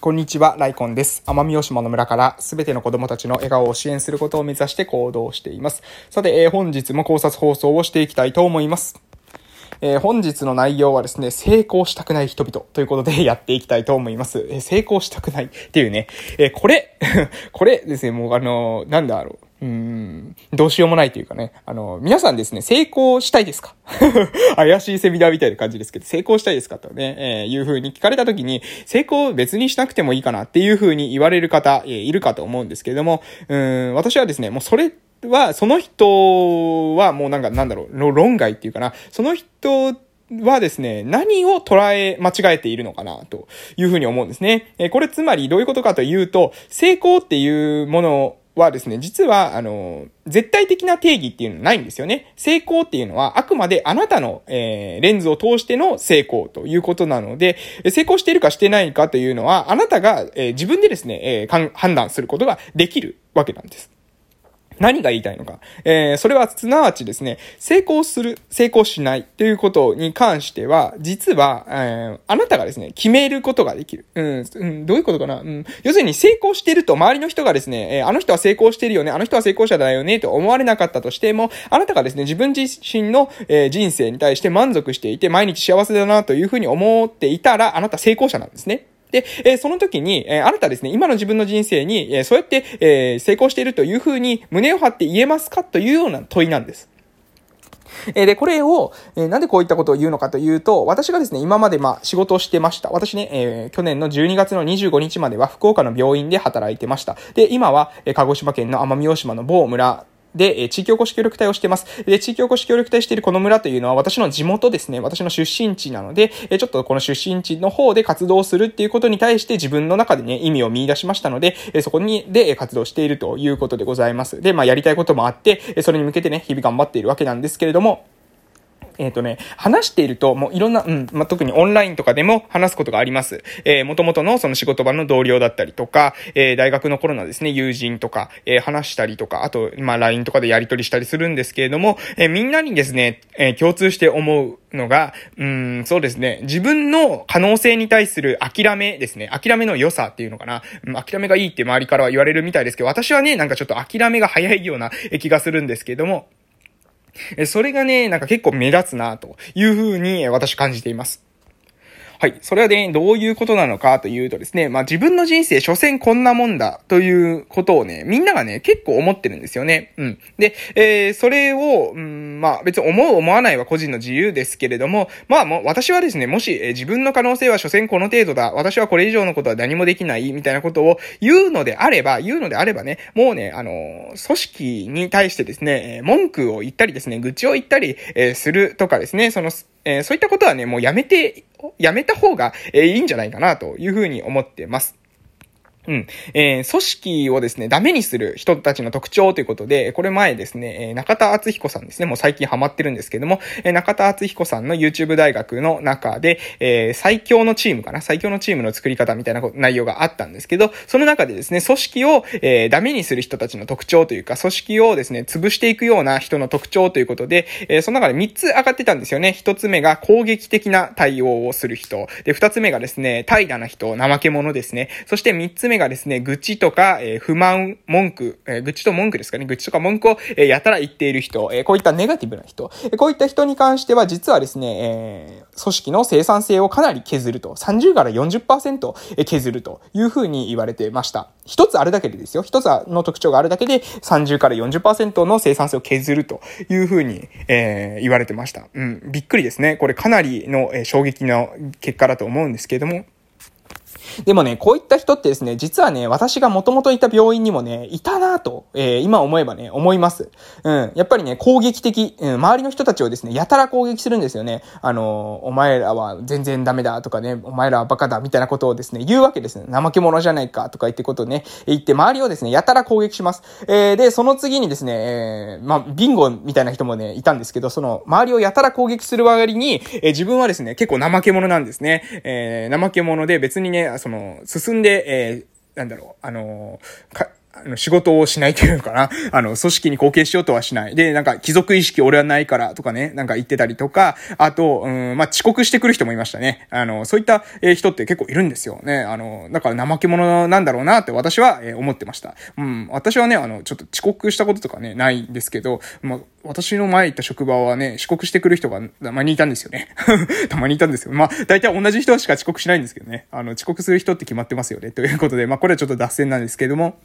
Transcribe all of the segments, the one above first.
こんにちは、ライコンです。奄美大島の村からすべての子供たちの笑顔を支援することを目指して行動しています。さて、えー、本日も考察放送をしていきたいと思います。えー、本日の内容はですね、成功したくない人々ということで やっていきたいと思います。えー、成功したくないっていうね、え、これ これですね、もうあのなんだろう。うん、どうしようもないというかね。あの、皆さんですね、成功したいですか？怪しいセミナーみたいな感じですけど、成功したいですかとね、えー、いう風に聞かれた時に、成功別にしなくてもいいかなっていう風に言われる方、えー、いるかと思うんですけれども、うん、私はですね、もうそれは、その人はもうなんか、なんだろう、論外っていうかな、その人はですね、何を捉え間違えているのかな、というふうに思うんですね。えこれつまりどういうことかというと、成功っていうものをはですね、実は、あの、絶対的な定義っていうのはないんですよね。成功っていうのは、あくまであなたの、えー、レンズを通しての成功ということなので、成功しているかしてないかというのは、あなたが、えー、自分でですね、えー、判断することができるわけなんです。何が言いたいのか。えー、それはすなわちですね、成功する、成功しないということに関しては、実は、えー、あなたがですね、決めることができる。うん、うん、どういうことかな。うん、要するに成功してると周りの人がですね、えー、あの人は成功してるよね、あの人は成功者だよね、と思われなかったとしても、あなたがですね、自分自身の、えー、人生に対して満足していて、毎日幸せだなというふうに思っていたら、あなた成功者なんですね。で、え、その時に、え、あなたですね、今の自分の人生に、え、そうやって、え成功しているというふうに胸を張って言えますかというような問いなんです。えで、これを、えなんでこういったことを言うのかというと、私がですね、今までまあ仕事をしてました。私ね、えー、去年の12月の25日までは福岡の病院で働いてました。で、今は、え鹿児島県の奄美大島の某村で、え地域おこし協力隊をしてます。で、地域おこし協力隊しているこの村というのは私の地元ですね。私の出身地なので、えちょっとこの出身地の方で活動するっていうことに対して自分の中でね、意味を見出しましたので、えそこに、で、活動しているということでございます。で、まあ、やりたいこともあって、それに向けてね、日々頑張っているわけなんですけれども、えっ、ー、とね、話していると、もういろんな、うん、まあ、特にオンラインとかでも話すことがあります。えー、元々のその仕事場の同僚だったりとか、えー、大学の頃のですね、友人とか、えー、話したりとか、あと、まあ、LINE とかでやり取りしたりするんですけれども、え、みんなにですね、え、共通して思うのが、うん、そうですね、自分の可能性に対する諦めですね、諦めの良さっていうのかな、うん、諦めがいいって周りからは言われるみたいですけど、私はね、なんかちょっと諦めが早いような気がするんですけれども、えそれがね、なんか結構目立つなというふうに私感じています。はい。それはね、どういうことなのかというとですね、まあ自分の人生、所詮こんなもんだということをね、みんながね、結構思ってるんですよね。うん。で、えー、それを、うん、まあ別に思う思わないは個人の自由ですけれども、まあもう私はですね、もし、えー、自分の可能性は所詮この程度だ、私はこれ以上のことは何もできない、みたいなことを言うのであれば、言うのであればね、もうね、あのー、組織に対してですね、文句を言ったりですね、愚痴を言ったり、えー、するとかですね、その、えー、そういったことはね、もうやめて、やめた方が、え、いいんじゃないかなというふうに思ってます。うん。えー、組織をですね、ダメにする人たちの特徴ということで、これ前ですね、えー、中田敦彦さんですね、もう最近ハマってるんですけども、えー、中田敦彦さんの YouTube 大学の中で、えー、最強のチームかな最強のチームの作り方みたいな内容があったんですけど、その中でですね、組織を、えー、ダメにする人たちの特徴というか、組織をですね、潰していくような人の特徴ということで、えー、その中で3つ上がってたんですよね。1つ目が攻撃的な対応をする人。で、2つ目がですね、怠惰な人、怠け者ですね。そして3つ目目がですね、愚痴とか、え、不満、文句、え、愚痴と文句ですかね、愚痴とか文句を、え、やたら言っている人、え、こういったネガティブな人、え、こういった人に関しては、実はですね、え、組織の生産性をかなり削ると、30から40%削るというふうに言われてました。一つあるだけでですよ。一つの特徴があるだけで30から40%の生産性を削るというふうに、えー、言われてました。うん、びっくりですね。これかなりの、え、衝撃の結果だと思うんですけれども。でもね、こういった人ってですね、実はね、私が元々いた病院にもね、いたなと、えー、今思えばね、思います。うん。やっぱりね、攻撃的、うん、周りの人たちをですね、やたら攻撃するんですよね。あのー、お前らは全然ダメだとかね、お前らはバカだみたいなことをですね、言うわけですね。怠け者じゃないかとか言ってことね、言って周りをですね、やたら攻撃します。えー、で、その次にですね、えー、まあ、ビンゴみたいな人もね、いたんですけど、その、周りをやたら攻撃する割に、えー、自分はですね、結構怠け者なんですね。えー、怠け者で別にね、その、進んで、えー、なんだろう、あのー、か、あの、仕事をしないというのかな。あの、組織に貢献しようとはしない。で、なんか、貴族意識俺はないからとかね、なんか言ってたりとか、あと、うん、まあ、遅刻してくる人もいましたね。あの、そういった、え人って結構いるんですよね。あの、だから怠け者なんだろうなって私は、え思ってました。うん、私はね、あの、ちょっと遅刻したこととかね、ないんですけど、まあ、私の前行った職場はね、遅刻してくる人がたまにいたんですよね。たまにいたんですよ。まあ、大体同じ人しか遅刻しないんですけどね。あの、遅刻する人って決まってますよね。ということで、まあ、これはちょっと脱線なんですけども、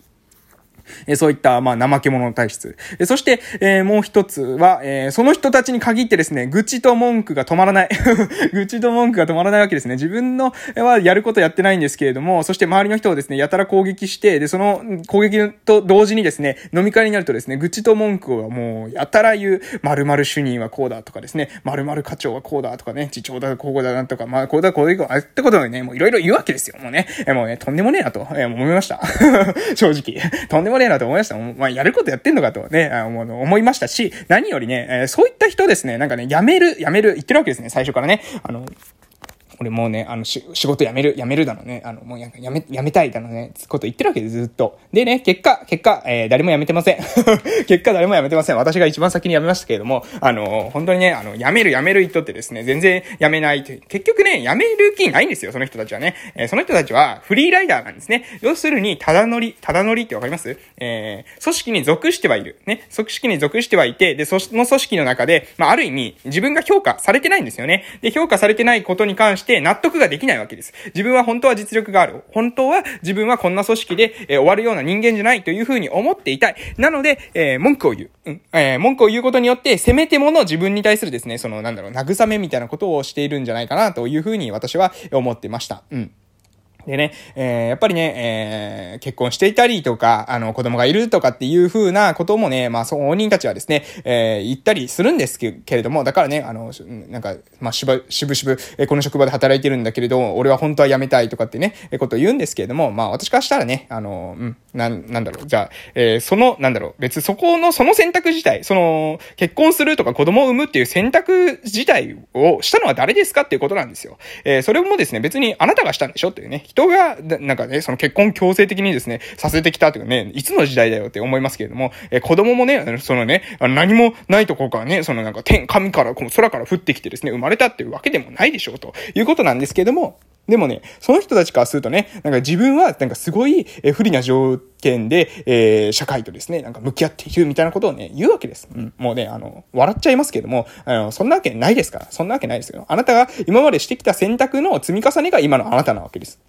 えそういった、まあ、怠け者の体質。えそして、え、もう一つは、え、その人たちに限ってですね、愚痴と文句が止まらない。愚痴と文句が止まらないわけですね。自分の、はやることやってないんですけれども、そして周りの人をですね、やたら攻撃して、で、その攻撃と同時にですね、飲み会になるとですね、愚痴と文句をもう、やたら言う、〇〇主任はこうだとかですね、〇〇課長はこうだとかね、次長だ、こうだなんとか、まあ、こうだ、こうだ、あってことをね、もういろいろ言うわけですよ。もうね、えもうね、とんでもねえなと、え思いました。正直。とんでもねえなと思いました。まあ、やることやってんのかとね、あ思いましたし、何よりね、えー、そういった人ですね、なんかね、やめる、やめる、言ってるわけですね、最初からね。あの、俺もうね、あの、し仕事辞める、辞めるだのね、あの、もうやめ、辞めたいだのね、つこと言ってるわけでずっと。でね、結果、結果、えー、誰も辞めてません。結果誰も辞めてません。私が一番先に辞めましたけれども、あの、本当にね、あの、辞める辞める人ってですね、全然辞めない結局ね、辞める気ないんですよ、その人たちはね。えー、その人たちはフリーライダーなんですね。要するに、ただ乗り、ただ乗りってわかります？えー、組織に属してはいる。ね、組織に属してはいて、で、その組織の中で、まあ、ある意味、自分が評価されてないんですよね。で、評価されてないことに関して納得ができないわけです。自分は本当は実力がある。本当は自分はこんな組織で、えー、終わるような人間じゃないというふうに思っていたい。なので、えー、文句を言う。うん、えー、文句を言うことによって、せめてもの自分に対するですね、その、なんだろう、慰めみたいなことをしているんじゃないかなというふうに私は思ってました。うん。でね、えー、やっぱりね、えー、結婚していたりとか、あの、子供がいるとかっていう風なこともね、まあ、そう人たちはですね、えー、言ったりするんですけれども、だからね、あの、なんか、まあ、しば、しぶしぶ、えこの職場で働いてるんだけれど、俺は本当は辞めたいとかってね、えことを言うんですけれども、まあ、私からしたらね、あの、うん、なん、なんだろう、じゃあ、えー、その、なんだろう、別そこの、その選択自体、その、結婚するとか子供を産むっていう選択自体をしたのは誰ですかっていうことなんですよ。えー、それもですね、別にあなたがしたんでしょっていうね、人が、なんかね、その結婚強制的にですね、させてきたというかね、いつの時代だよって思いますけれども、えー、子供もね、そのね、何もないところからね、そのなんか天、神から、この空から降ってきてですね、生まれたっていうわけでもないでしょうということなんですけれども、でもね、その人たちからするとね、なんか自分はなんかすごいえ不利な条件で、えー、社会とですね、なんか向き合っているみたいなことをね、言うわけです。うん。もうね、あの、笑っちゃいますけれども、あの、そんなわけないですから。そんなわけないですよ。あなたが今までしてきた選択の積み重ねが今のあなたなわけです。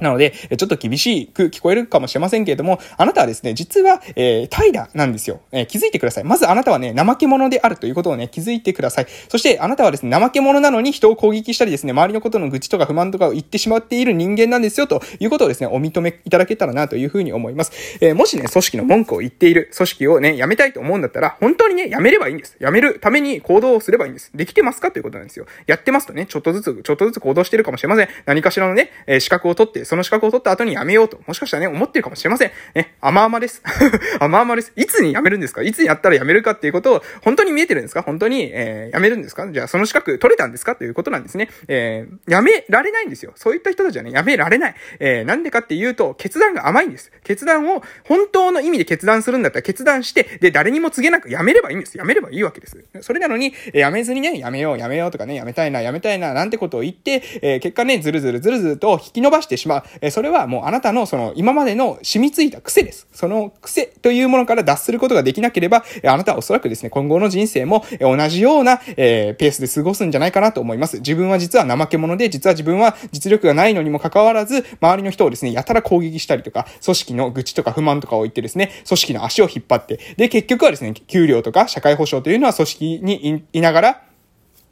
なので、ちょっと厳しく聞こえるかもしれませんけれども、あなたはですね、実は、えー、怠惰なんですよ。えー、気づいてください。まずあなたはね、怠け者であるということをね、気づいてください。そして、あなたはですね、怠け者なのに人を攻撃したりですね、周りのことの愚痴とか不満とかを言ってしまっている人間なんですよ、ということをですね、お認めいただけたらなというふうに思います。えー、もしね、組織の文句を言っている、組織をね、辞めたいと思うんだったら、本当にね、辞めればいいんです。辞めるために行動をすればいいんです。できてますかということなんですよ。やってますとね、ちょっとずつ、ちょっとずつ行動してるかもしれません。何かしらのね、え資格を取って、その資格を取った後にやめようと、もしかしたらね、思ってるかもしれません。ね、甘々です。甘々です。いつに辞めるんですか？いつにやったら辞めるかっていうことを、本当に見えてるんですか？本当に、えー、辞めるんですか？じゃあ、その資格取れたんですか？ということなんですね。えー、辞められないんですよ。そういった人たちはね、辞められない。えー、なんでかっていうと、決断が甘いんです。決断を、本当の意味で決断するんだったら決断して、で、誰にも告げなく辞めればいいんです。辞めればいいわけです。それなのに、えー、辞めずにね、辞めよう、辞めようとかね、辞めたいな、辞めたいな、なんてことを言って、えー、結果ね、ずるずるずるずると引き伸ばしてしまう。え、それはもうあなたのその、今までの染みついた癖です。その癖というものから脱することができなければ、えあなたはおそらくですね、今後の人生も同じような、え、ペースで過ごすんじゃないかなと思います。自分は実は怠け者で、実は自分は実力がないのにもかかわらず、周りの人をですね、やたら攻撃したりとか、組織の愚痴とか不満とかを言ってですね、組織の足を引っ張って、で、結局はですね、給料とか社会保障というのは組織にいながら、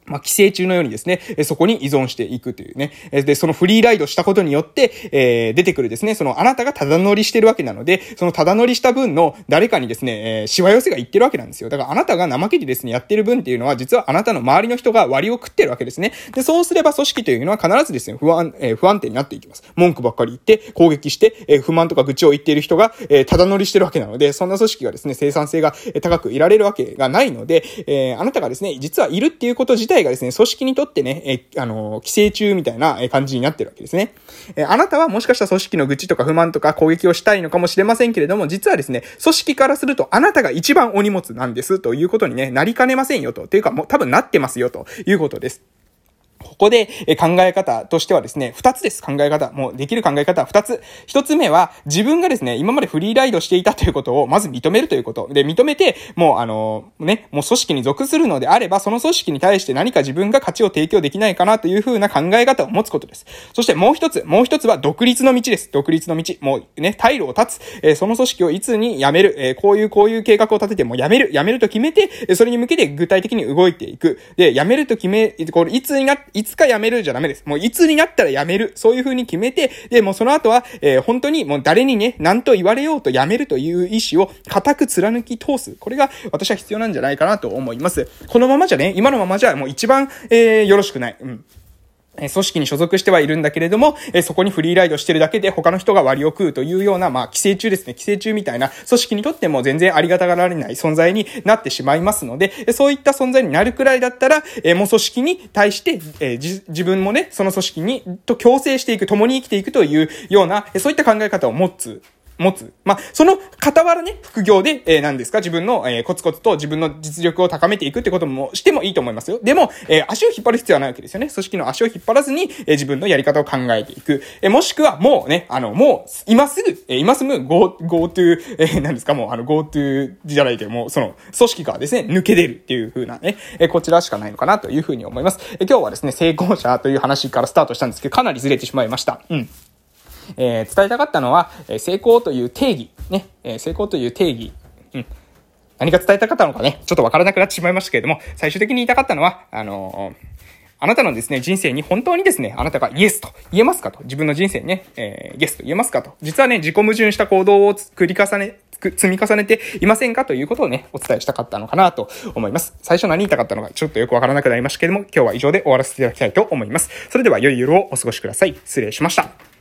まあ、寄生虫のようにですね、そこに依存していくというね。で、そのフリーライドしたことによって、えー、出てくるですね、そのあなたがただ乗りしてるわけなので、そのただ乗りした分の誰かにですね、えー、しわ寄せが言ってるわけなんですよ。だからあなたが怠けてですね、やってる分っていうのは、実はあなたの周りの人が割を食ってるわけですね。で、そうすれば組織というのは必ずですね、不安、えー、不安定になっていきます。文句ばっかり言って、攻撃して、えー、不満とか愚痴を言っている人が、えー、ただ乗りしてるわけなので、そんな組織がですね、生産性が高くいられるわけがないので、えー、あなたがですね、実はいるっていうこと自体体がですね、組織にとってね、え、あの、寄生虫みたいな感じになってるわけですね。え、あなたはもしかしたら組織の愚痴とか不満とか攻撃をしたいのかもしれませんけれども、実はですね、組織からするとあなたが一番お荷物なんですということにね、なりかねませんよと。というかもう多分なってますよということです。ここで考え方としてはですね、二つです。考え方。もうできる考え方は二つ。一つ目は、自分がですね、今までフリーライドしていたということを、まず認めるということ。で、認めて、もうあの、ね、もう組織に属するのであれば、その組織に対して何か自分が価値を提供できないかなというふうな考え方を持つことです。そしてもう一つ、もう一つは独立の道です。独立の道。もうね、退路を断つ。えー、その組織をいつに辞める。えー、こういうこういう計画を立てても辞める。辞めると決めて、それに向けて具体的に動いていく。で、辞めると決め、これいつにな、いつか辞めるじゃダメです。もういつになったら辞める。そういう風に決めて、で、もうその後は、えー、本当にもう誰にね、何と言われようと辞めるという意思を固く貫き通す。これが私は必要なんじゃないかなと思います。このままじゃね、今のままじゃもう一番、えー、よろしくない。うん。組織に所属してはいるんだけれども、そこにフリーライドしてるだけで他の人が割を食うというような、まあ、寄生虫ですね。寄生虫みたいな組織にとっても全然ありがたがられない存在になってしまいますので、そういった存在になるくらいだったら、もう組織に対して、え自分もね、その組織に、と共生していく、共に生きていくというような、そういった考え方を持つ持つ。まあ、その傍らね、副業で、えー、何ですか？自分の、えー、コツコツと自分の実力を高めていくってこともしてもいいと思いますよ。でも、えー、足を引っ張る必要はないわけですよね。組織の足を引っ張らずに、えー、自分のやり方を考えていく。えー、もしくは、もうね、あの、もう、今すぐ、えー、今すぐ go, go to、えー、何ですか？もう、あの、go to じゃないけど、もう、その、組織からですね、抜け出るっていう風なね、えー、こちらしかないのかなという風に思います。えー、今日はですね、成功者という話からスタートしたんですけど、かなりずれてしまいました。うん。えー、伝えたかったのは、え成功という定義、ね、え成功という定義、うん。何が伝えたかったのかね、ちょっとわからなくなってしまいましたけれども、最終的に言いたかったのは、あのー、あなたのですね、人生に本当にですね、あなたがイエスと言えますかと、自分の人生にね、えー、イエスと言えますかと、実はね、自己矛盾した行動を繰り重ね、積み重ねていませんかということをね、お伝えしたかったのかなと思います。最初何言いたかったのかちょっとよくわからなくなりましたけれども、今日は以上で終わらせていただきたいと思います。それでは良い夜をお過ごしください。失礼しました。